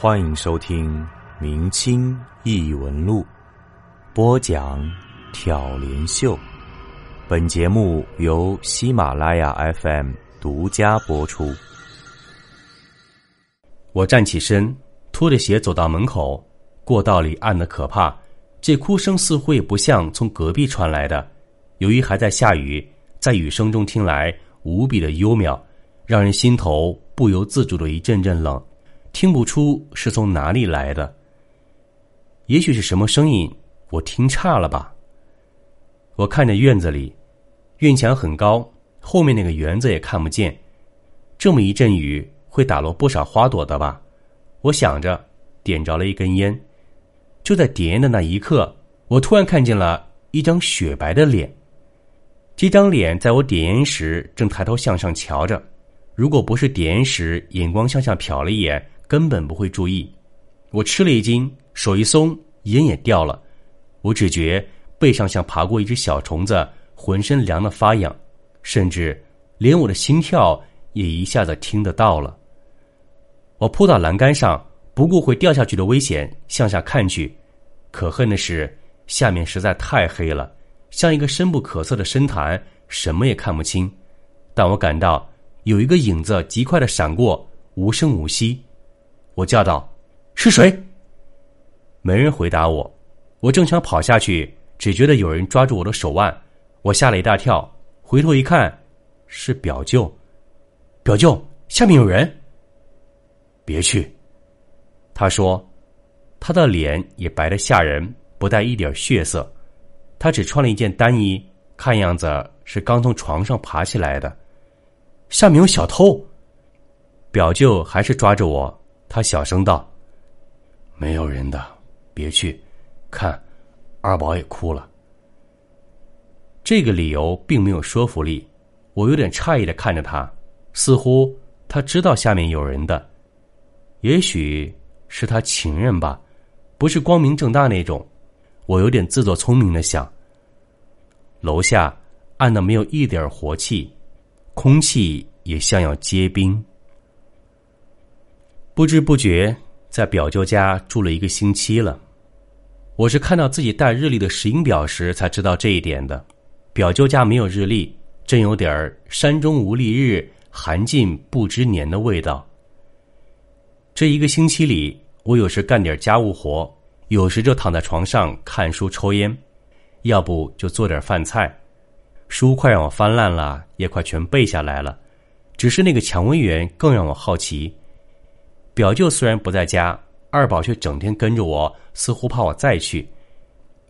欢迎收听《明清异闻录》，播讲挑帘秀。本节目由喜马拉雅 FM 独家播出。我站起身，拖着鞋走到门口。过道里暗的可怕，这哭声似乎也不像从隔壁传来的。由于还在下雨，在雨声中听来无比的幽渺，让人心头不由自主的一阵阵冷，听不出是从哪里来的。也许是什么声音，我听差了吧。我看着院子里，院墙很高，后面那个园子也看不见。这么一阵雨，会打落不少花朵的吧？我想着，点着了一根烟。就在点烟的那一刻，我突然看见了一张雪白的脸。这张脸在我点烟时正抬头向上瞧着，如果不是点烟时眼光向下瞟了一眼，根本不会注意。我吃了一惊，手一松，烟也掉了。我只觉背上像爬过一只小虫子，浑身凉得发痒，甚至连我的心跳也一下子听得到了。我扑到栏杆上。不顾会掉下去的危险，向下看去，可恨的是下面实在太黑了，像一个深不可测的深潭，什么也看不清。但我感到有一个影子极快的闪过，无声无息。我叫道：“是谁？”没人回答我。我正想跑下去，只觉得有人抓住我的手腕，我吓了一大跳，回头一看，是表舅。表舅，下面有人。别去。他说：“他的脸也白得吓人，不带一点血色。他只穿了一件单衣，看样子是刚从床上爬起来的。下面有小偷。”表舅还是抓着我，他小声道：“没有人的，别去。看，二宝也哭了。”这个理由并没有说服力，我有点诧异的看着他，似乎他知道下面有人的，也许。是他情人吧，不是光明正大那种。我有点自作聪明的想。楼下暗的没有一点活气，空气也像要结冰。不知不觉在表舅家住了一个星期了。我是看到自己带日历的石英表时才知道这一点的。表舅家没有日历，真有点儿山中无历日，寒尽不知年的味道。这一个星期里，我有时干点家务活，有时就躺在床上看书抽烟，要不就做点饭菜。书快让我翻烂了，也快全背下来了。只是那个蔷薇园更让我好奇。表舅虽然不在家，二宝却整天跟着我，似乎怕我再去。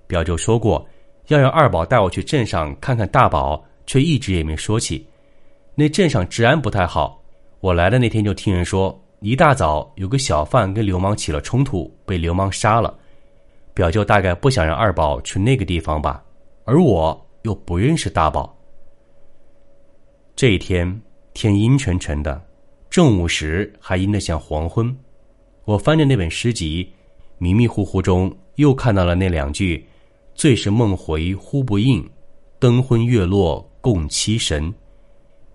表舅说过要让二宝带我去镇上看看大宝，却一直也没说起。那镇上治安不太好，我来的那天就听人说。一大早，有个小贩跟流氓起了冲突，被流氓杀了。表舅大概不想让二宝去那个地方吧，而我又不认识大宝。这一天天阴沉沉的，正午时还阴得像黄昏。我翻着那本诗集，迷迷糊糊中又看到了那两句：“最是梦回呼不应，灯昏月落共凄神。”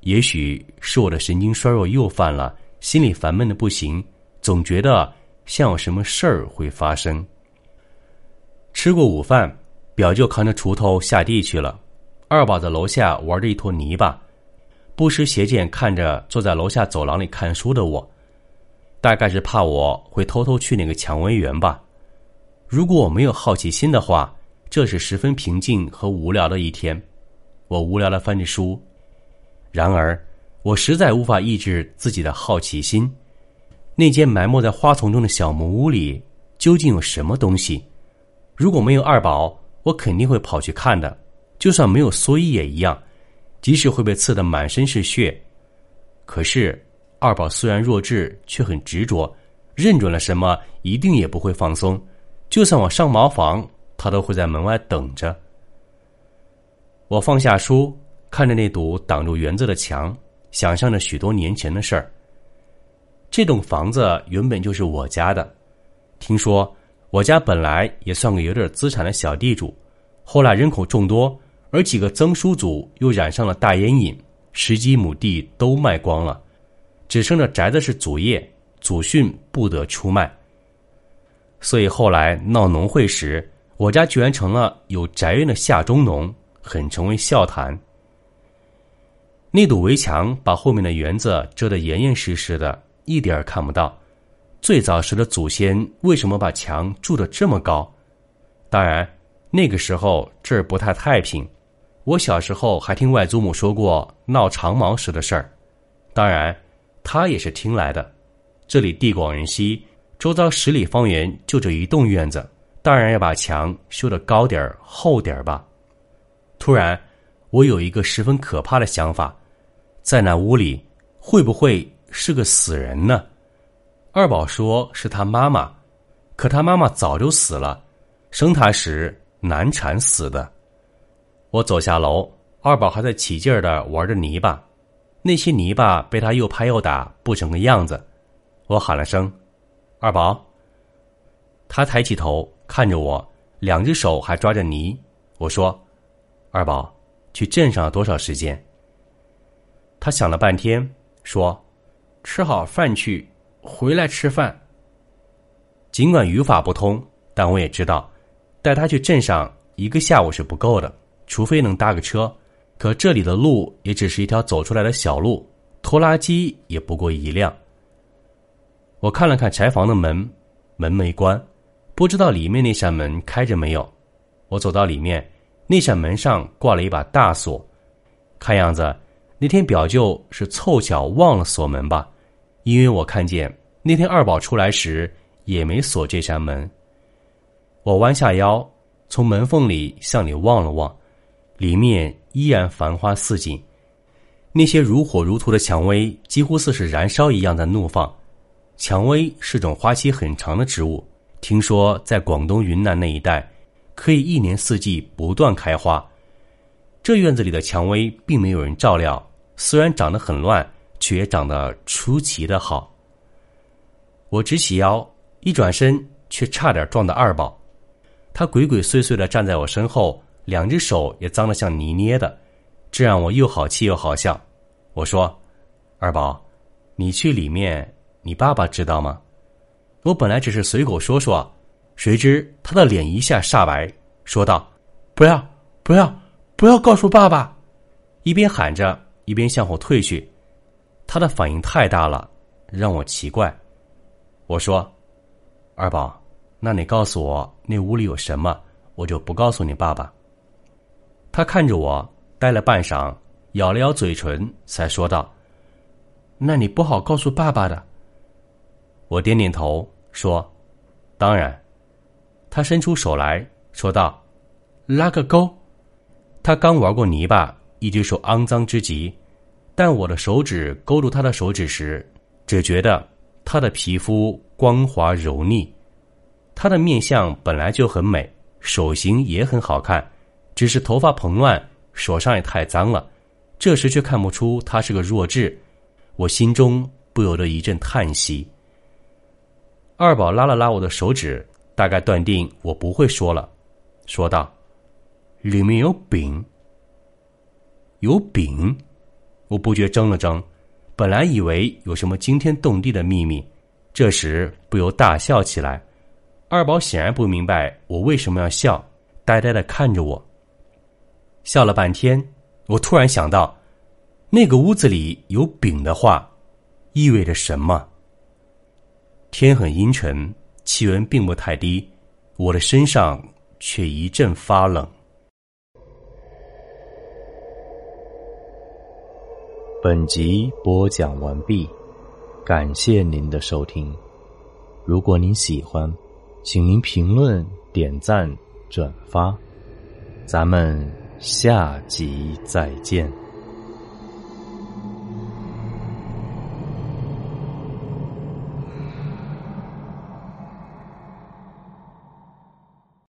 也许是我的神经衰弱又犯了。心里烦闷的不行，总觉得像有什么事儿会发生。吃过午饭，表舅扛着锄头下地去了，二宝在楼下玩着一坨泥巴，不时斜眼看着坐在楼下走廊里看书的我，大概是怕我会偷偷去那个蔷薇园吧。如果我没有好奇心的话，这是十分平静和无聊的一天。我无聊的翻着书，然而。我实在无法抑制自己的好奇心，那间埋没在花丛中的小木屋里究竟有什么东西？如果没有二宝，我肯定会跑去看的，就算没有蓑衣也一样，即使会被刺得满身是血。可是二宝虽然弱智，却很执着，认准了什么，一定也不会放松。就算我上茅房，他都会在门外等着。我放下书，看着那堵挡住园子的墙。想象着许多年前的事儿。这栋房子原本就是我家的，听说我家本来也算个有点资产的小地主，后来人口众多，而几个曾叔祖又染上了大烟瘾，十几亩地都卖光了，只剩着宅子是祖业，祖训不得出卖，所以后来闹农会时，我家居然成了有宅院的下中农，很成为笑谈。那堵围墙把后面的园子遮得严严实实的，一点儿看不到。最早时的祖先为什么把墙筑得这么高？当然，那个时候这儿不太太平。我小时候还听外祖母说过闹长毛时的事儿，当然，他也是听来的。这里地广人稀。周遭十里方圆就这一栋院子，当然要把墙修得高点儿、厚点儿吧。突然，我有一个十分可怕的想法：在那屋里会不会是个死人呢？二宝说是他妈妈，可他妈妈早就死了，生他时难产死的。我走下楼，二宝还在起劲儿的玩着泥巴，那些泥巴被他又拍又打，不成个样子。我喊了声。二宝，他抬起头看着我，两只手还抓着泥。我说：“二宝，去镇上多少时间？”他想了半天，说：“吃好饭去，回来吃饭。”尽管语法不通，但我也知道，带他去镇上一个下午是不够的，除非能搭个车。可这里的路也只是一条走出来的小路，拖拉机也不过一辆。我看了看柴房的门，门没关，不知道里面那扇门开着没有。我走到里面，那扇门上挂了一把大锁，看样子那天表舅是凑巧忘了锁门吧？因为我看见那天二宝出来时也没锁这扇门。我弯下腰，从门缝里向里望了望，里面依然繁花似锦，那些如火如荼的蔷薇几乎似是燃烧一样的怒放。蔷薇是种花期很长的植物，听说在广东、云南那一带，可以一年四季不断开花。这院子里的蔷薇并没有人照料，虽然长得很乱，却也长得出奇的好。我直起腰，一转身，却差点撞到二宝。他鬼鬼祟祟的站在我身后，两只手也脏得像泥捏的，这让我又好气又好笑。我说：“二宝，你去里面。”你爸爸知道吗？我本来只是随口说说，谁知他的脸一下煞白，说道：“不要，不要，不要告诉爸爸！”一边喊着，一边向后退去。他的反应太大了，让我奇怪。我说：“二宝，那你告诉我那屋里有什么，我就不告诉你爸爸。”他看着我，呆了半晌，咬了咬嘴唇，才说道：“那你不好告诉爸爸的。”我点点头说：“当然。”他伸出手来说道：“拉个钩。”他刚玩过泥巴，一只手肮脏之极，但我的手指勾住他的手指时，只觉得他的皮肤光滑柔腻。他的面相本来就很美，手型也很好看，只是头发蓬乱，手上也太脏了。这时却看不出他是个弱智，我心中不由得一阵叹息。二宝拉了拉我的手指，大概断定我不会说了，说道：“里面有饼。”有饼，我不觉怔了怔，本来以为有什么惊天动地的秘密，这时不由大笑起来。二宝显然不明白我为什么要笑，呆呆的看着我。笑了半天，我突然想到，那个屋子里有饼的话，意味着什么？天很阴沉，气温并不太低，我的身上却一阵发冷。本集播讲完毕，感谢您的收听。如果您喜欢，请您评论、点赞、转发。咱们下集再见。